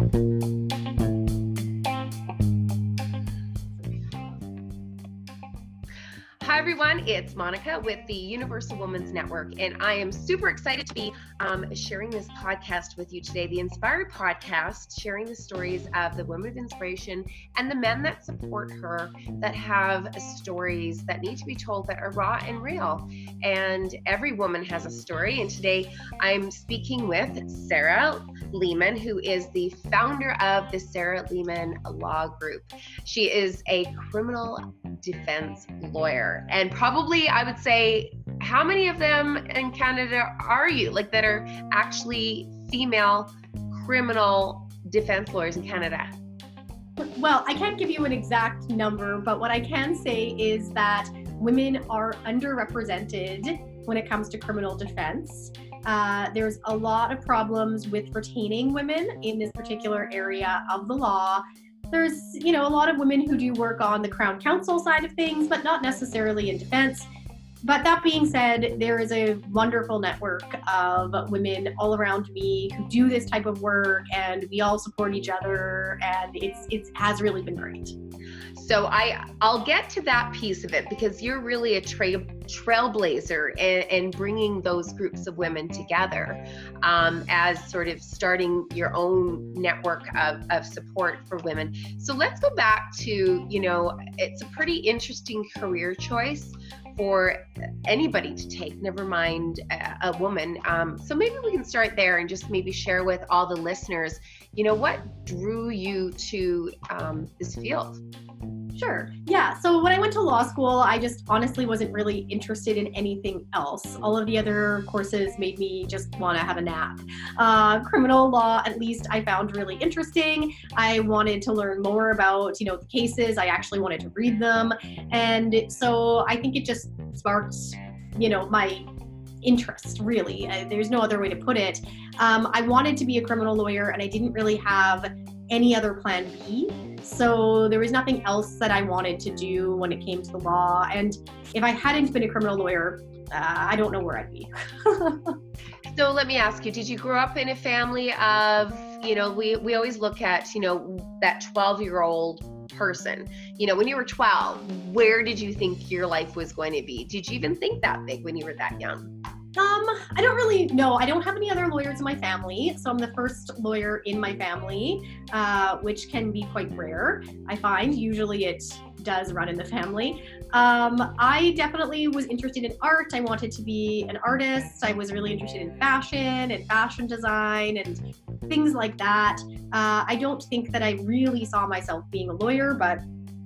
Bye. Everyone. It's Monica with the Universal Women's Network, and I am super excited to be um, sharing this podcast with you today. The Inspired Podcast, sharing the stories of the women of inspiration and the men that support her that have stories that need to be told that are raw and real. And every woman has a story. And today I'm speaking with Sarah Leamon, who is the founder of the Sarah Leamon Law Group. She is a criminal defense lawyer. And probably, I would say, how many of them in Canada are you, like that are actually female criminal defense lawyers in Canada? Well, I can't give you an exact number, but what I can say is that women are underrepresented when it comes to criminal defense. Uh, there's a lot of problems with retaining women in this particular area of the law there's you know a lot of women who do work on the crown counsel side of things but not necessarily in defense but that being said there is a wonderful network of women all around me who do this type of work and we all support each other and it's it has really been great so I I'll get to that piece of it because you're really a trail trailblazer in, in bringing those groups of women together um, as sort of starting your own network of, of support for women. So let's go back to you know it's a pretty interesting career choice for anybody to take, never mind a, a woman. Um, so maybe we can start there and just maybe share with all the listeners, you know, what drew you to um, this field? Sure. Yeah. So when I went to law school, I just honestly wasn't really interested in anything else. All of the other courses made me just want to have a nap. Uh, criminal law, at least, I found really interesting. I wanted to learn more about, you know, the cases. I actually wanted to read them, and so I think it just sparked, you know, my interest really uh, there's no other way to put it um, i wanted to be a criminal lawyer and i didn't really have any other plan b so there was nothing else that I wanted to do when it came to the law. And if I hadn't been a criminal lawyer, uh, I don't know where I'd be. so let me ask you, did you grow up in a family of, you know, we, we always look at, you know, that 12 year old person. You know, when you were 12, where did you think your life was going to be? Did you even think that big when you were that young? Um, I don't really know. I don't have any other lawyers in my family, so I'm the first lawyer in my family, uh, which can be quite rare. I find usually it does run in the family. Um, I definitely was interested in art. I wanted to be an artist. I was really interested in fashion and fashion design and things like that. Uh, I don't think that I really saw myself being a lawyer, but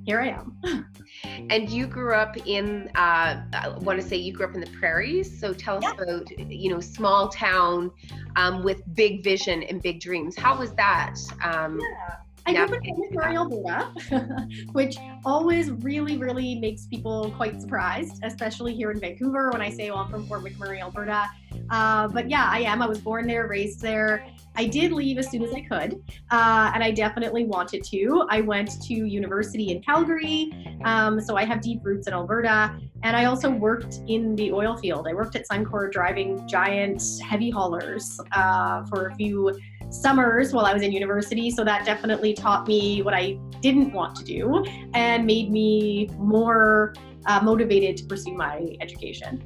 here I am. and you grew up in, uh, I want to say you grew up in the prairies. So tell us yeah. about, you know, small town um, with big vision and big dreams. How was that? Um, yeah. I grew up in Fort McMurray, Alberta, which always really, really makes people quite surprised, especially here in Vancouver when I say, well, I'm from Fort McMurray, Alberta. Uh, but yeah, I am. I was born there, raised there. I did leave as soon as I could, uh, and I definitely wanted to. I went to university in Calgary, um, so I have deep roots in Alberta. And I also worked in the oil field. I worked at Suncor driving giant heavy haulers uh, for a few summers while I was in university. So that definitely taught me what I didn't want to do and made me more uh, motivated to pursue my education.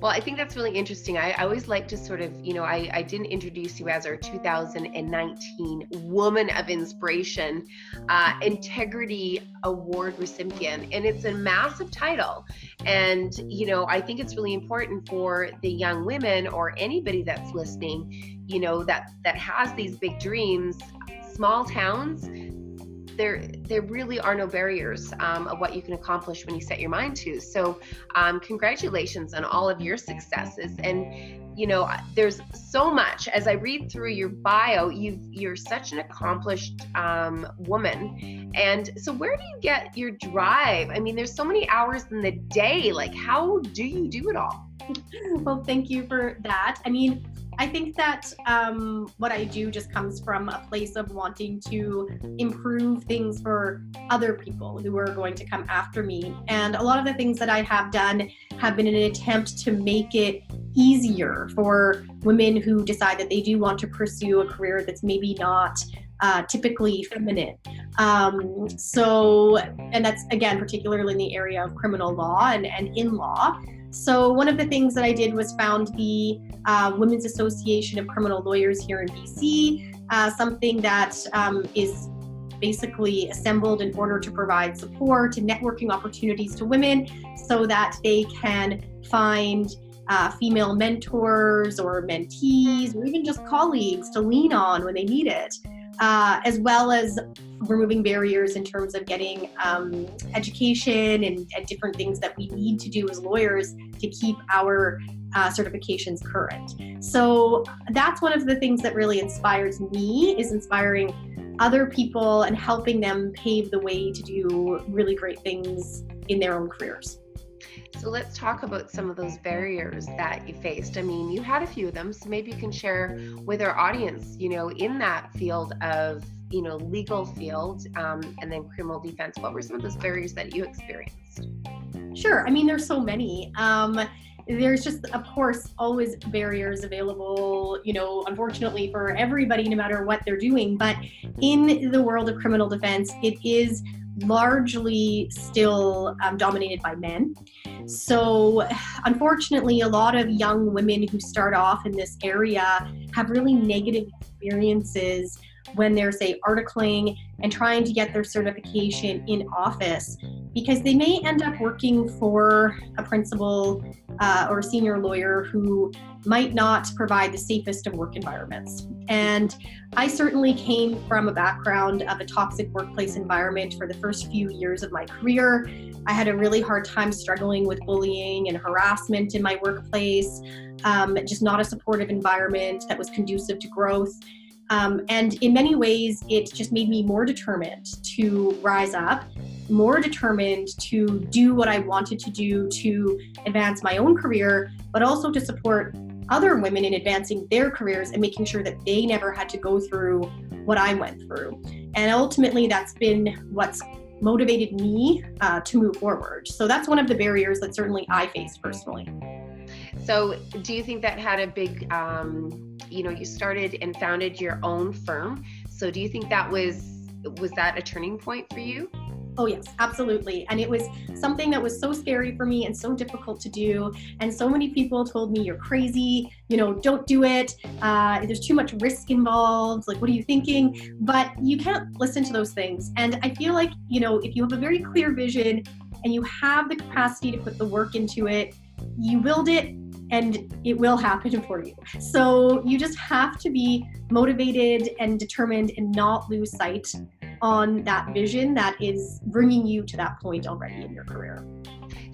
Well, I think that's really interesting. I, I, always like to sort of, you know, I, I didn't introduce you as our 2019 Woman of Inspiration uh, Integrity Award recipient. And it's a massive title. And, you know, I think it's really important for the young women or anybody that's listening, you know, that, that has these big dreams, small towns, there there really are no barriers um, of what you can accomplish when you set your mind to. So, um, congratulations on all of your successes. And you know, there's so much. As I read through your bio, you you're such an accomplished um, woman. And so, where do you get your drive? I mean, there's so many hours in the day. Like, how do you do it all? well, thank you for that. I mean, I think that um, what I do just comes from a place of wanting to improve things for other people who are going to come after me. And a lot of the things that I have done have been an attempt to make it easier for women who decide that they do want to pursue a career that's maybe not uh, typically feminine. Um, so, and that's again, particularly in the area of criminal law and, and in law. So, one of the things that I did was found the uh, Women's Association of Criminal Lawyers here in BC, uh, something that um, is basically assembled in order to provide support and networking opportunities to women so that they can find uh, female mentors or mentees or even just colleagues to lean on when they need it, uh, as well as removing barriers in terms of getting um, education and, and, different things that we need to do as lawyers to keep our uh, certifications current. So that's one of the things that really inspires me is inspiring other people and helping them pave the way to do really great things in their own careers. So let's talk about some of those barriers that you faced. I mean, you had a few of them, so maybe you can share with our audience, you know, in that field of, you know, legal field um, and then criminal defense. What were some of those barriers that you experienced? Sure. I mean, there's so many. Um, there's just of course always barriers available you know unfortunately for everybody no matter what they're doing but in the world of criminal defense it is largely still um, dominated by men. So, unfortunately, a lot of young women who start off in this area have really negative experiences when they're, say, articling and trying to get their certification in office because they may end up working for a principal uh, or a senior lawyer who might not provide the safest of work environments. And I certainly came from a background of a toxic workplace environment for the first few years of my career. I had a really hard time struggling with bullying and harassment in my workplace, um, just not a supportive environment that was conducive to growth. Um, and in many ways, it just made me more determined to rise up, more determined to do what I wanted to do to advance my own career, but also to support other women in advancing their careers and making sure that they never had to go through what I went through. And ultimately, that's been what's motivated me uh, to move forward. So that's one of the barriers that certainly I faced personally. So, do you think that had a big, um, you know, you started and founded your own firm. So, do you think that was was that a turning point for you? Oh, yes, absolutely. And it was something that was so scary for me and so difficult to do. And so many people told me, You're crazy, you know, don't do it. Uh, there's too much risk involved. Like, what are you thinking? But you can't listen to those things. And I feel like, you know, if you have a very clear vision and you have the capacity to put the work into it, you build it and it will happen for you. So you just have to be motivated and determined and not lose sight on that vision that is bringing you to that point already in your career.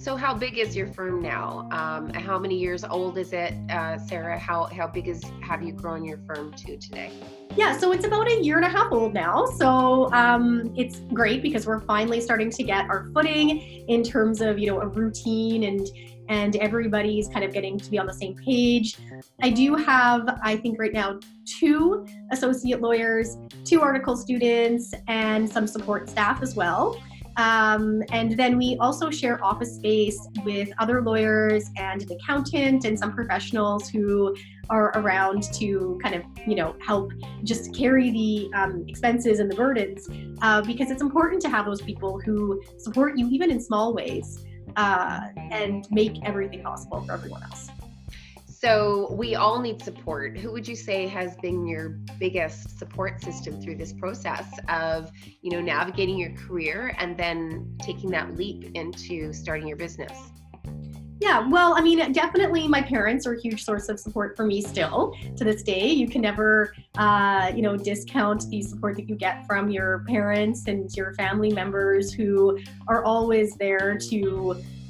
So, how big is your firm now? Um, how many years old is it, uh, Sarah? How how big is have you grown your firm to today? Yeah, so it's about a year and a half old now. So um, it's great because we're finally starting to get our footing in terms of you know a routine and and everybody's kind of getting to be on the same page. I do have, I think, right now, two associate lawyers, two article students, and some support staff as well. Um, and then we also share office space with other lawyers and an accountant and some professionals who are around to kind of, you know, help just carry the um, expenses and the burdens uh, because it's important to have those people who support you even in small ways uh, and make everything possible for everyone else. So we all need support. Who would you say has been your biggest support system through this process of, you know, navigating your career and then taking that leap into starting your business? Yeah, well, I mean, definitely my parents are a huge source of support for me still to this day. You can never, uh, you know, discount the support that you get from your parents and your family members who are always there to,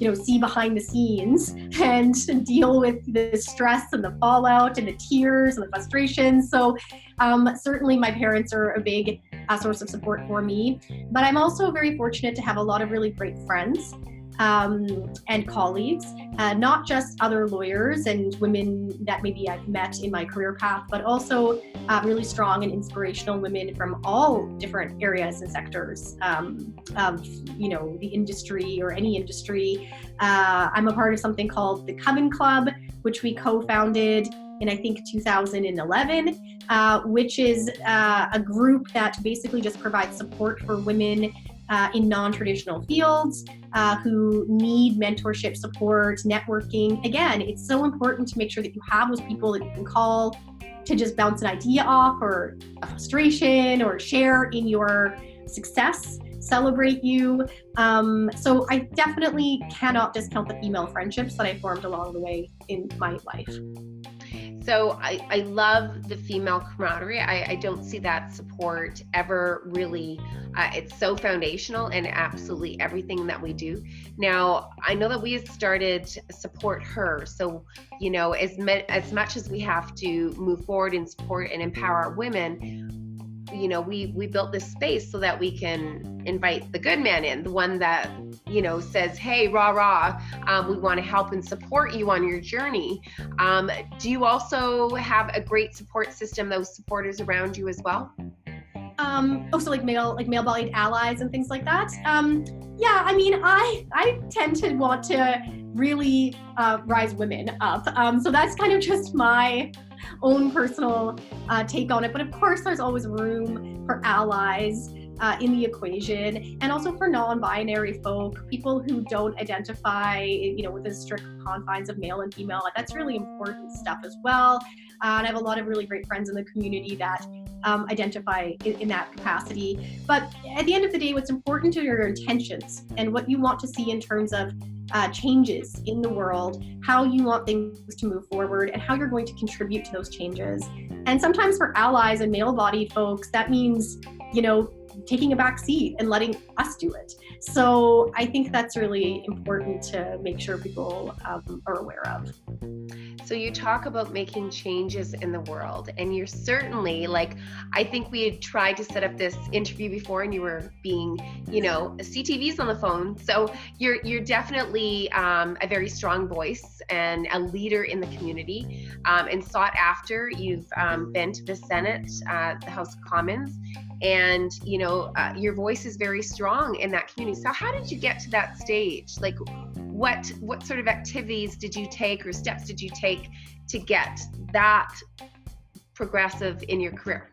you know, see behind the scenes and deal with the stress and the fallout and the tears and the frustrations. So, um, certainly my parents are a big uh, source of support for me. But I'm also very fortunate to have a lot of really great friends um, and colleagues, uh, not just other lawyers and women that maybe I've met in my career path, but also uh, really strong and inspirational women from all different areas and sectors um, of, you know, the industry or any industry. Uh, I'm a part of something called the Coven Club, which we co-founded in I think 2011, uh, which is uh, a group that basically just provides support for women uh, in non traditional fields uh, who need mentorship, support, networking. Again, it's so important to make sure that you have those people that you can call to just bounce an idea off or a frustration or share in your success celebrate you. Um, so I definitely cannot discount the female friendships that I formed along the way in my life. So I, I love the female camaraderie. I, I don't see that support ever really. Uh, it's so foundational and absolutely everything that we do. Now I know that we have started support her. So you know as me- as much as we have to move forward and support and empower women, you know we we built this space so that we can invite the good man in the one that you know says hey rah rah um, we want to help and support you on your journey. Um, do you also have a great support system those supporters around you as well um oh so like male like male bodied allies and things like that. Um yeah i mean i i tend to want to really uh, rise women up. Um so that's kind of just my own personal uh, take on it. But of course, there's always room for allies uh, in the equation, and also for non-binary folk, people who don't identify, you know, within strict confines of male and female. That's really important stuff as well. Uh, and I have a lot of really great friends in the community that um, identify in, in, that capacity. But at the end of the day, what's important are your intentions and what you want to see in terms of uh, changes in the world, how you want things to move forward, and how you're going to contribute to those changes. And sometimes for allies and male bodied folks, that means, you know, taking a back seat and letting us do it. So I think that's really important to make sure people um, are aware of. So you talk about making changes in the world, and you're certainly like, I think we had tried to set up this interview before, and you were being, you know, CTV's on the phone. So you're you're definitely um, a very strong voice and a leader in the community, um, and sought after. You've um, been to the Senate, uh, the House of Commons, and you know uh, your voice is very strong in that community so how did you get to that stage? Like what what sort of activities did you take or steps did you take to get that progressive in your career?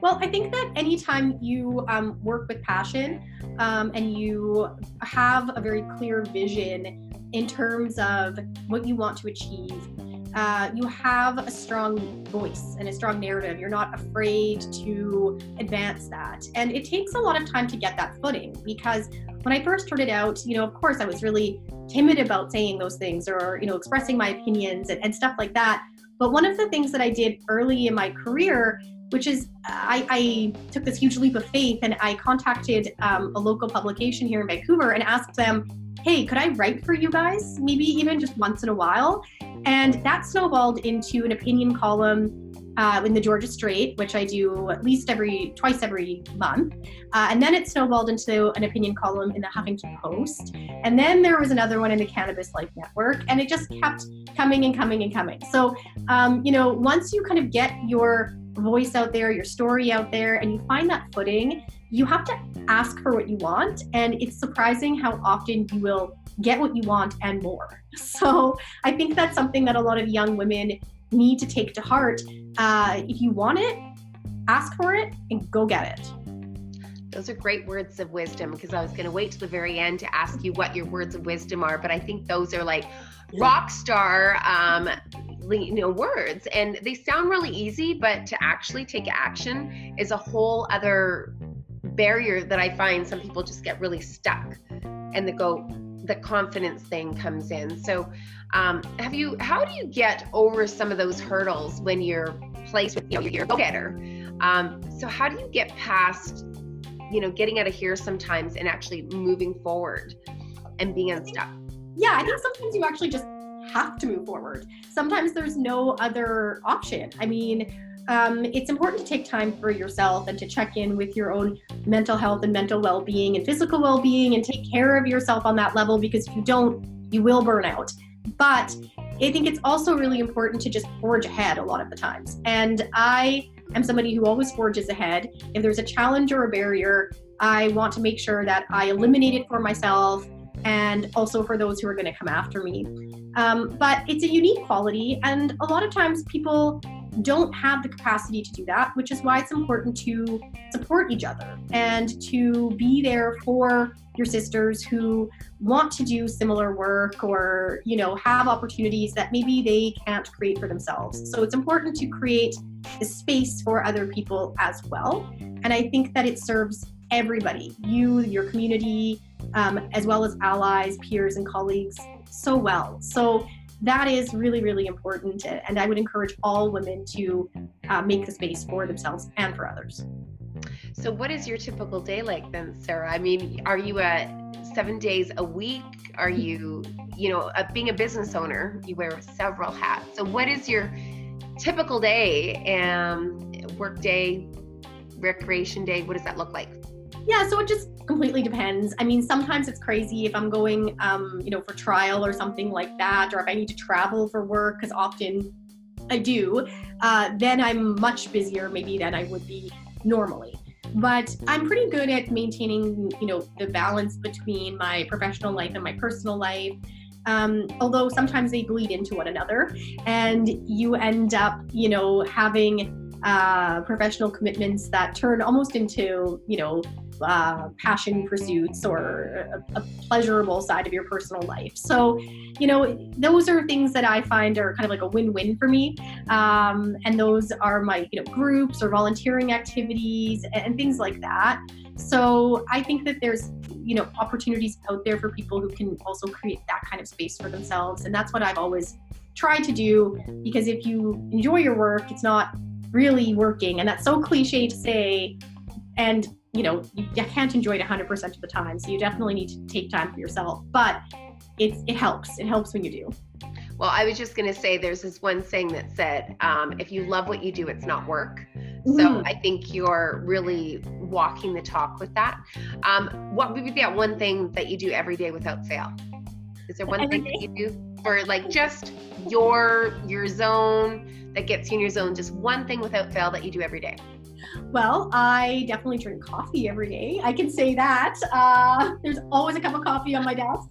Well, I think that anytime you um, work with passion um, and you have a very clear vision in terms of what you want to achieve, uh, you have a strong voice and a strong narrative. You're not afraid to advance that. And it takes a lot of time to get that footing because when I first started out, you know, of course, I was really timid about saying those things or, you know, expressing my opinions and, and stuff like that. But one of the things that I did early in my career, which is I, I took this huge leap of faith and I contacted um, a local publication here in Vancouver and asked them, hey, could I write for you guys? Maybe even just once in a while. And that snowballed into an opinion column uh, in the Georgia Straight, which I do at least every twice every month. Uh, and then it snowballed into an opinion column in the Huffington Post. And then there was another one in the Cannabis Life Network. And it just kept coming and coming and coming. So, um, you know, once you kind of get your voice out there, your story out there, and you find that footing, you have to ask for what you want. And it's surprising how often you will get what you want and more. So I think that's something that a lot of young women need to take to heart. Uh, if you want it, ask for it and go get it. Those are great words of wisdom because I was going to wait to the very end to ask you what your words of wisdom are, but I think those are like rock star um, you know words and they sound really easy but to actually take action is a whole other barrier that i find some people just get really stuck and they go the confidence thing comes in. So, um, have you? How do you get over some of those hurdles when you're placed with you know you're a go-getter? Um, so, how do you get past, you know, getting out of here sometimes and actually moving forward and being unstuck? Yeah, I think sometimes you actually just have to move forward. Sometimes there's no other option. I mean, um, it's important to take time for yourself and to check in with your own mental health and mental well being and physical well being and take care of yourself on that level because if you don't, you will burn out. But I think it's also really important to just forge ahead a lot of the times. And I am somebody who always forges ahead. If there's a challenge or a barrier, I want to make sure that I eliminate it for myself and also for those who are going to come after me. Um, but it's a unique quality, and a lot of times people don't have the capacity to do that, which is why it's important to support each other and to be there for your sisters who want to do similar work or, you know, have opportunities that maybe they can't create for themselves. So it's important to create a space for other people as well. And I think that it serves everybody, you, your community, um, as well as allies, peers, and colleagues, so well. So that is really, really important. And I would encourage all women to uh, make the space for themselves and for others. So, what is your typical day like then, Sarah? I mean, are you at seven days a week? Are you, you know, uh, being a business owner, you wear several hats. So, what is your typical day, um, work day, recreation day? What does that look like? Yeah, so it just completely depends. I mean, sometimes it's crazy if I'm going, um, you know, for trial or something like that, or if I need to travel for work, because often I do, uh, then I'm much busier maybe than I would be normally. But I'm pretty good at maintaining, you know, the balance between my professional life and my personal life. Um, although sometimes they bleed into one another, and you end up, you know, having uh, professional commitments that turn almost into, you know, uh, passion pursuits or a, a, pleasurable side of your personal life. So, you know, those are things that I find are kind of like a win-win for me. Um, and those are my, you know, groups or volunteering activities and, and things like that. So I think that there's, you know, opportunities out there for people who can also create that kind of space for themselves. And that's what I've always tried to do because if you enjoy your work, it's not really working. And that's so cliche to say. And you know, you can't enjoy it 100% of the time. So you definitely need to take time for yourself. But it's, it helps. It helps when you do. Well, I was just going to say there's this one saying that said, um, if you love what you do, it's not work. So mm-hmm. I think you're really walking the talk with that. Um, what would be that one thing that you do every day without fail? Is there one every thing day? that you do for like just your your zone that gets you in your zone? Just one thing without fail that you do every day. Well, I definitely drink coffee every day. I can say that. Uh, there's always a cup of coffee on my desk.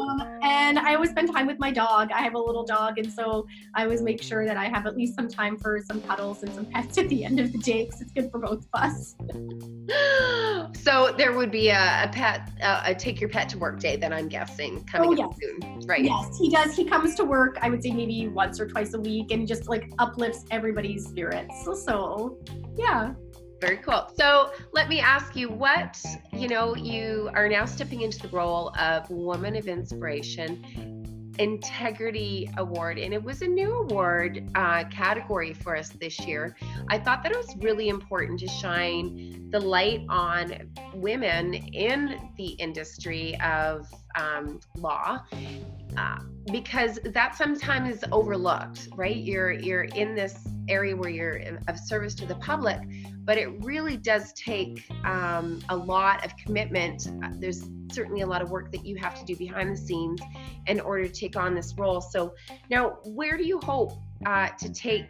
Um, and I always spend time with my dog. I have a little dog, and so I always make sure that I have at least some time for some cuddles and some pets at the end of the day because it's good for both of us. so there would be a, a pet, uh, a take your pet to work day then I'm guessing coming oh, yes. soon, right? Yes, he does. He comes to work, I would say maybe once or twice a week and just like uplifts everybody's spirits. So, so yeah. Very cool. So let me ask you what, you know, you are now stepping into the role of Woman of Inspiration Integrity Award, and it was a new award uh, category for us this year. I thought that it was really important to shine the light on women in the industry of um, law. Uh, because that sometimes is overlooked, right? You're you're in this area where you're of service to the public, but it really does take um, a lot of commitment. Uh, there's certainly a lot of work that you have to do behind the scenes in order to take on this role. So, now where do you hope uh, to take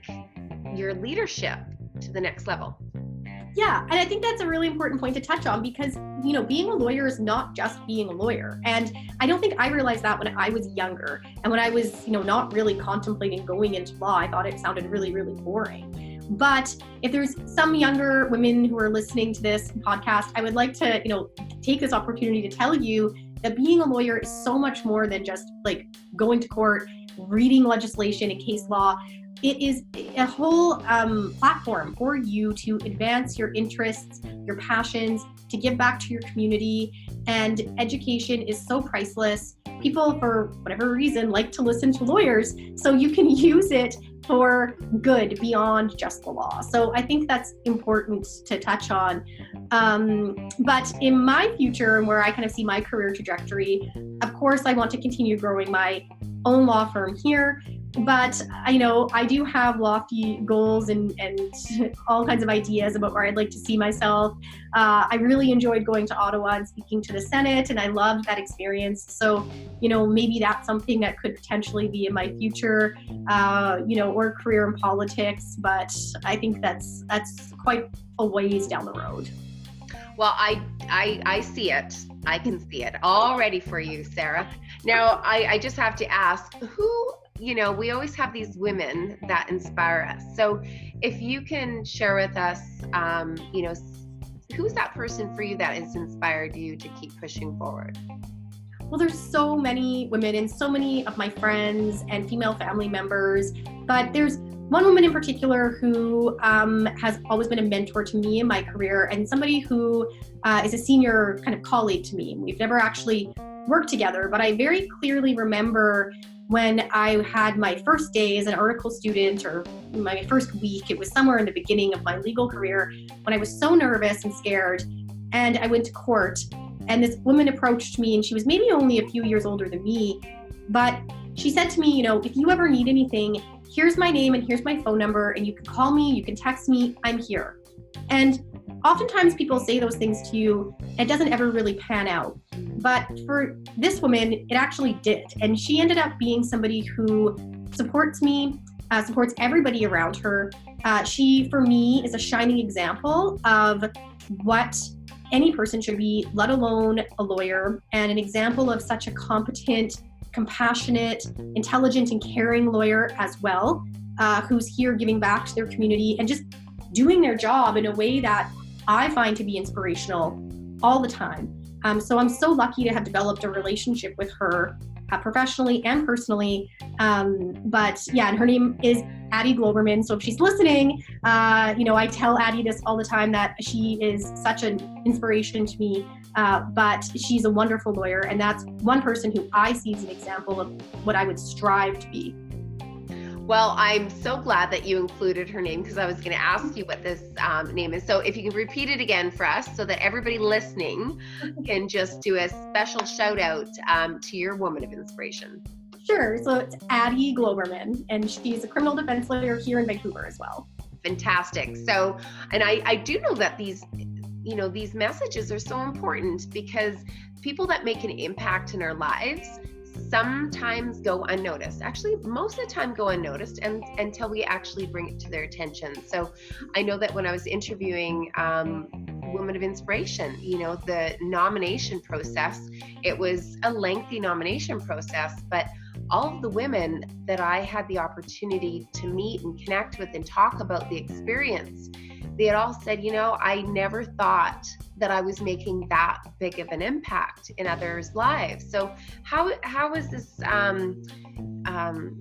your leadership to the next level? Yeah, and I think that's a really important point to touch on because, you know, being a lawyer is not just being a lawyer. And I don't think I realized that when I was younger and when I was, you know, not really contemplating going into law. I thought it sounded really, really boring. But if there's some younger women who are listening to this podcast, I would like to, you know, take this opportunity to tell you that being a lawyer is so much more than just like going to court, reading legislation and case law. It is a whole um, platform for you to advance your interests, your passions, to give back to your community. And education is so priceless. People, for whatever reason, like to listen to lawyers. So you can use it for good beyond just the law. So I think that's important to touch on. Um, but in my future and where I kind of see my career trajectory, of course, I want to continue growing my own law firm here but I know I do have lofty goals and, and all kinds of ideas about where I'd like to see myself. Uh, I really enjoyed going to Ottawa and speaking to the Senate, and I loved that experience. So, you know, maybe that's something that could potentially be in my future, uh, you know, or career in politics. But I think that's that's quite a ways down the road. Well, I I I see it. I can see it already for you, Sarah. Now, I, I just have to ask who, you know, we always have these women that inspire us. So if you can share with us, um, you know, who's that person for you that has inspired you to keep pushing forward? Well, there's so many women and so many of my friends and female family members, but there's one woman in particular who um, has always been a mentor to me in my career and somebody who uh, is a senior kind of colleague to me. We've never actually worked together, but I very clearly remember when I had my first day as an article student or my first week, it was somewhere in the beginning of my legal career, when I was so nervous and scared. And I went to court, and this woman approached me, and she was maybe only a few years older than me. But she said to me, You know, if you ever need anything, here's my name and here's my phone number, and you can call me, you can text me, I'm here. And oftentimes people say those things to you, and it doesn't ever really pan out. But for this woman, it actually did. And she ended up being somebody who supports me, uh, supports everybody around her. Uh, she, for me, is a shining example of what any person should be, let alone a lawyer, and an example of such a competent, compassionate, intelligent, and caring lawyer as well, uh, who's here giving back to their community and just doing their job in a way that I find to be inspirational all the time. Um, so I'm so lucky to have developed a relationship with her uh, professionally and personally. Um, but yeah, and her name is Addie Globerman. So if she's listening, uh, you know, I tell Addie this all the time that she is such an inspiration to me. Uh, but she's a wonderful lawyer, and that's one person who I see as an example of what I would strive to be. Well, I'm so glad that you included her name because I was going to ask you what this um, name is. So, if you can repeat it again for us so that everybody listening can just do a special shout out um, to your woman of inspiration. Sure. So, it's Addie Globerman, and she's a criminal defense lawyer here in Vancouver as well. Fantastic. So, and I, I do know that these you know these messages are so important because people that make an impact in our lives sometimes go unnoticed. Actually, most of the time go unnoticed and, until we actually bring it to their attention. So I know that when I was interviewing um, Women of Inspiration, you know, the nomination process, it was a lengthy nomination process, but all of the women that I had the opportunity to meet and connect with and talk about the experience, they had all said, you know, I never thought that I was making that big of an impact in others' lives. So how how is this um, um,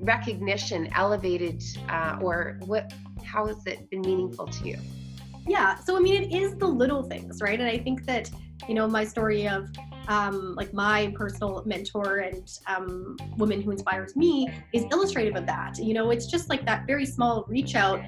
recognition elevated, uh, or what? How has it been meaningful to you? Yeah, so I mean, it is the little things, right? And I think that you know my story of um, like my personal mentor and um, woman who inspires me is illustrative of that. You know, it's just like that very small reach out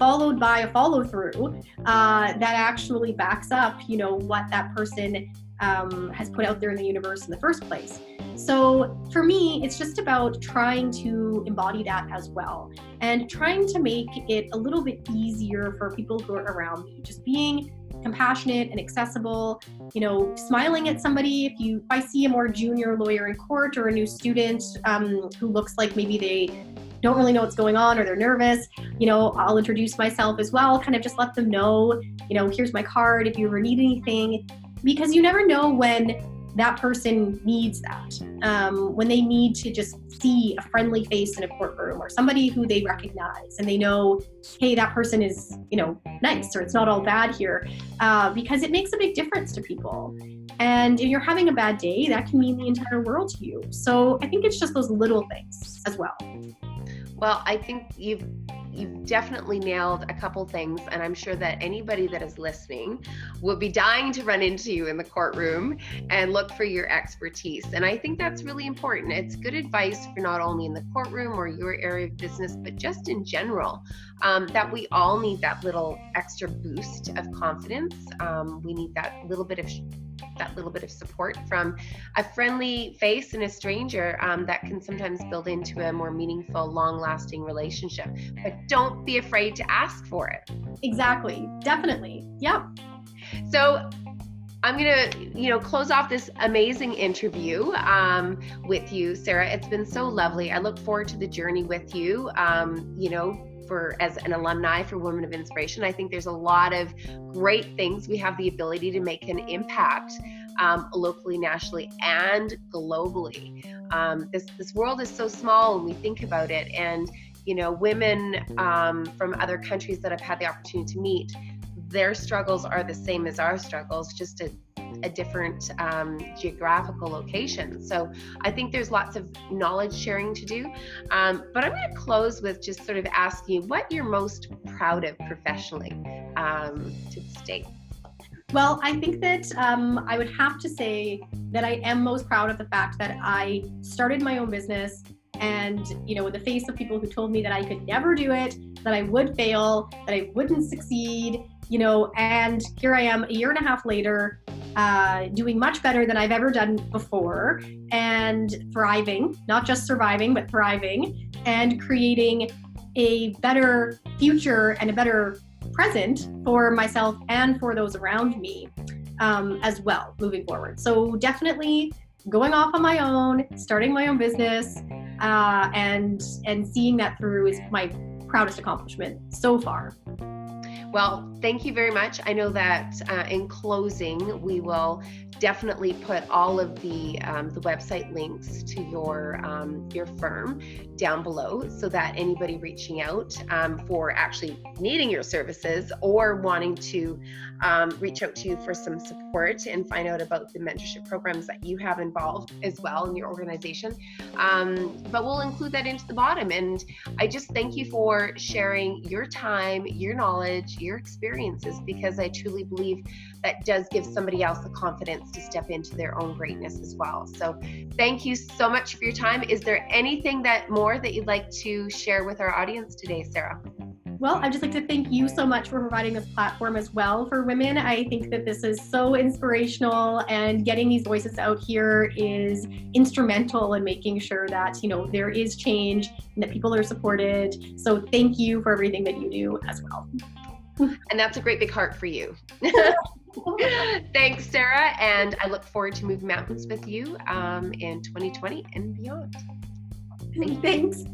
followed by a follow through uh, that actually backs up, you know, what that person um, has put out there in the universe in the first place. So for me, it's just about trying to embody that as well and trying to make it a little bit easier for people who are around me. Just being compassionate and accessible, you know, smiling at somebody. If you, if I see a more junior lawyer in court or a new student um, who looks like maybe they don't really know what's going on or they're nervous, you know, I'll introduce myself as well, kind of just let them know, you know, here's my card if you ever need anything, because you never know when that person needs that. Um, when they need to just see a friendly face in a courtroom or somebody who they recognize and they know, hey, that person is, you know, nice or it's not all bad here, uh, because it makes a big difference to people. And if you're having a bad day, that can mean the entire world to you. So I think it's just those little things as well. Well, I think you've you've definitely nailed a couple things and i'm sure that anybody that is listening will be dying to run into you in the courtroom and look for your expertise. And i think that's really important. It's good advice for not only in the courtroom or your area of business but just in general um, that we all need that little extra boost of confidence. Um, we need that little bit of that little bit of support from a friendly face and a stranger um, that can sometimes build into a more meaningful, long lasting relationship. But don't be afraid to ask for it. Exactly. Definitely. Yep. So, I'm gonna, you know, close off this amazing interview um, with you, Sarah. It's been so lovely. I look forward to the journey with you. Um, you know, for as an alumni for Women of Inspiration. I think there's a lot of great things. We have the ability to make an impact um, locally, nationally, and globally. Um, this this world is so small when we think about it, and you know, women um, from other countries that I've had the opportunity to meet, their struggles are the same as our struggles, just a a different um, geographical location. So I think there's lots of knowledge sharing to do. Um, but I'm going to close with just sort of asking you what you're most proud of professionally um, to the state. Well, I think that um, I would have to say that I am most proud of the fact that I started my own business and you know, in the face of people who told me that I could never do it, that I would fail, that I wouldn't succeed, you know, and here I am a year and a half later, uh, doing much better than I've ever done before and thriving, not just surviving, but thriving and creating a better future and a better present for myself and for those around me um, as well moving forward. So definitely going off on my own, starting my own business, uh, and and seeing that through is my proudest accomplishment so far. Well, thank you very much. I know that uh, in closing, we will definitely put all of the um, the website links to your um, your firm down below so that anybody reaching out um, for actually needing your services or wanting to um, reach out to you for some support and find out about the mentorship programs that you have involved as well in your organization um, but we'll include that into the bottom and i just thank you for sharing your time your knowledge your experiences because i truly believe that does give somebody else the confidence to step into their own greatness as well. So, thank you so much for your time. Is there anything that more that you'd like to share with our audience today, Sarah? Well, I'd just like to thank you so much for providing this platform as well for women. I think that this is so inspirational and getting these voices out here is instrumental in making sure that, you know, there is change and that people are supported. So thank you for everything that you do as well and that's a great big heart for you. Thanks, Sarah. And I look forward to moving mountains with you um, in 2020 and beyond. Thanks.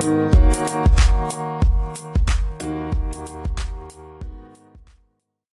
Thanks.